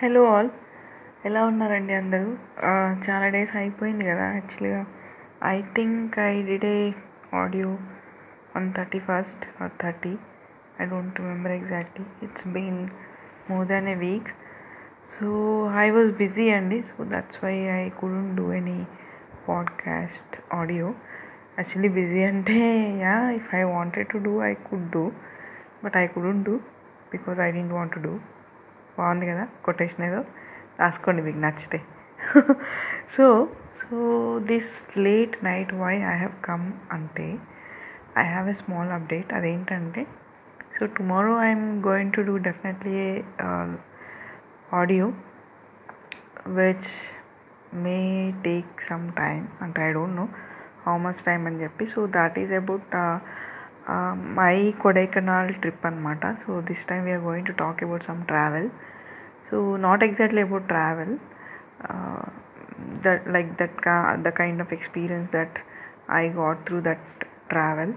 Hello all ఎలా ఉన్నారండి అందరూ చాలా డేస్ అయిపోయింది కదా యాక్చువల్గా I think I did a audio on thirty first or thirty I don't remember exactly it's been more than a week so I was busy అండి so that's why I couldn't do any podcast audio actually busy అంటే yeah if I wanted to do I could do but I couldn't do because I didn't want to do బాగుంది కదా quotation ఏదో రాసుకోండి మీకు నచ్చితే so so this late night why I have come అంటే I have a small update అదేంటంటే so tomorrow I'm going to do definitely audio which may take some time అంటే I don't know how much time అని చెప్పి so that is about my Kodaikanal trip అనమాట so this time we're going to talk about some travel so not exactly about travel that like that the kind of experience that I got through that travel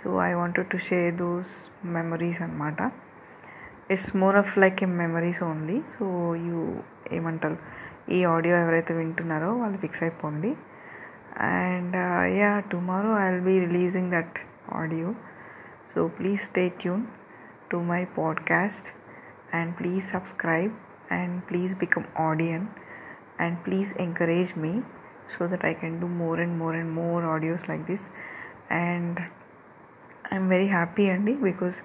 so I wanted to share those memories అనమాట it's more of like a memories only so you ఏమంటారు ఈ audio ఎవరైతే వింటున్నారో వాళ్ళు fix అయిపోండి and yeah tomorrow I will be releasing that audio. So please stay tuned to my podcast and please subscribe and please become audience and please encourage me so that I can do more and more and more audios like this and I'm very happy అండి because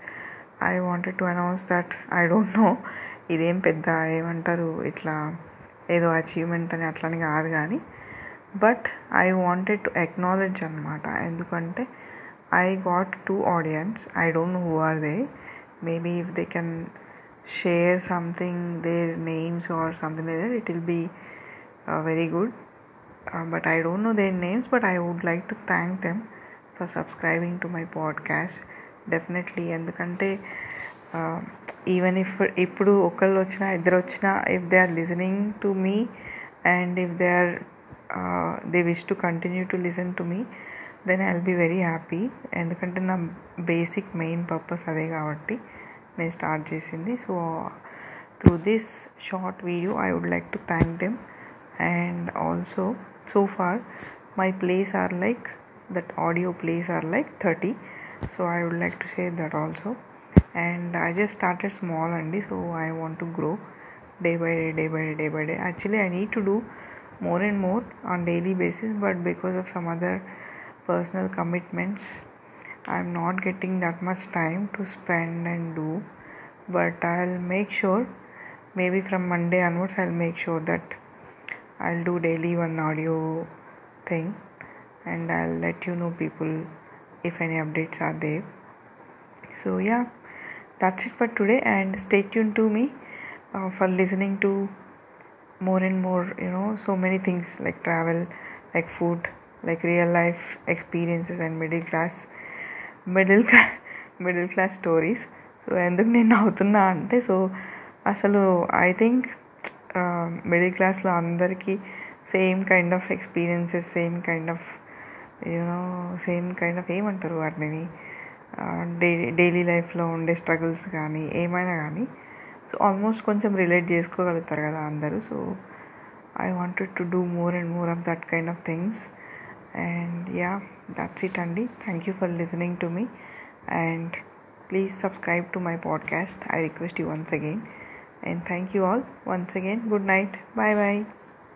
I wanted to announce that I don't know ఇదేం పెద్ద ఏమంటారు ఇట్లా ఏదో achievement అని అట్లని కాదు కానీ but I wanted to acknowledge అనమాట ఎందుకంటే I got two audience. I don't know who are they. Maybe if they can share something, their names or something like that, it will be uh, very good. Uh, but I don't know their names, but I would like to thank them for subscribing to my podcast. Definitely ఎందుకంటే even if ఇప్పుడు ఒకళ్ళు వచ్చినా ఇద్దరు వచ్చినా if they are listening to me and if they are they wish to continue to listen to me then I will be very happy ఎందుకంటే నా basic main purpose అదే కాబట్టి నేను స్టార్ట్ చేసింది so through this short video I would like to thank them and also so far my plays are like that audio plays are like thirty so I would like to share that also and I just started small అండి so I want to grow day by day day by day day by day actually I need to do more and more on daily basis but because of some other personal commitments i'm not getting that much time to spend and do but i'll make sure maybe from monday onwards i'll make sure that i'll do daily one audio thing and i'll let you know people if any updates are there so yeah that's it for today and stay tuned to me uh, for listening to more and more you know so many things like travel like food like real life experiences and middle class middle class middle class stories so ఎందుకు నేను నవ్వుతున్నా అంటే so అసలు I think middle క్లాస్లో అందరికీ same kind of experiences same kind of you know same kind of ఏమంటారు వాటిని day daily లైఫ్లో ఉండే స్ట్రగుల్స్ కానీ ఏమైనా కానీ సో ఆల్మోస్ట్ కొంచెం రిలేట్ చేసుకోగలుగుతారు కదా అందరూ so I wanted to do more and more of that kind of things And yeah, that's it, Andy. Thank you for listening to me, and please subscribe to my podcast. I request you once again, and thank you all once again. Good night. Bye bye.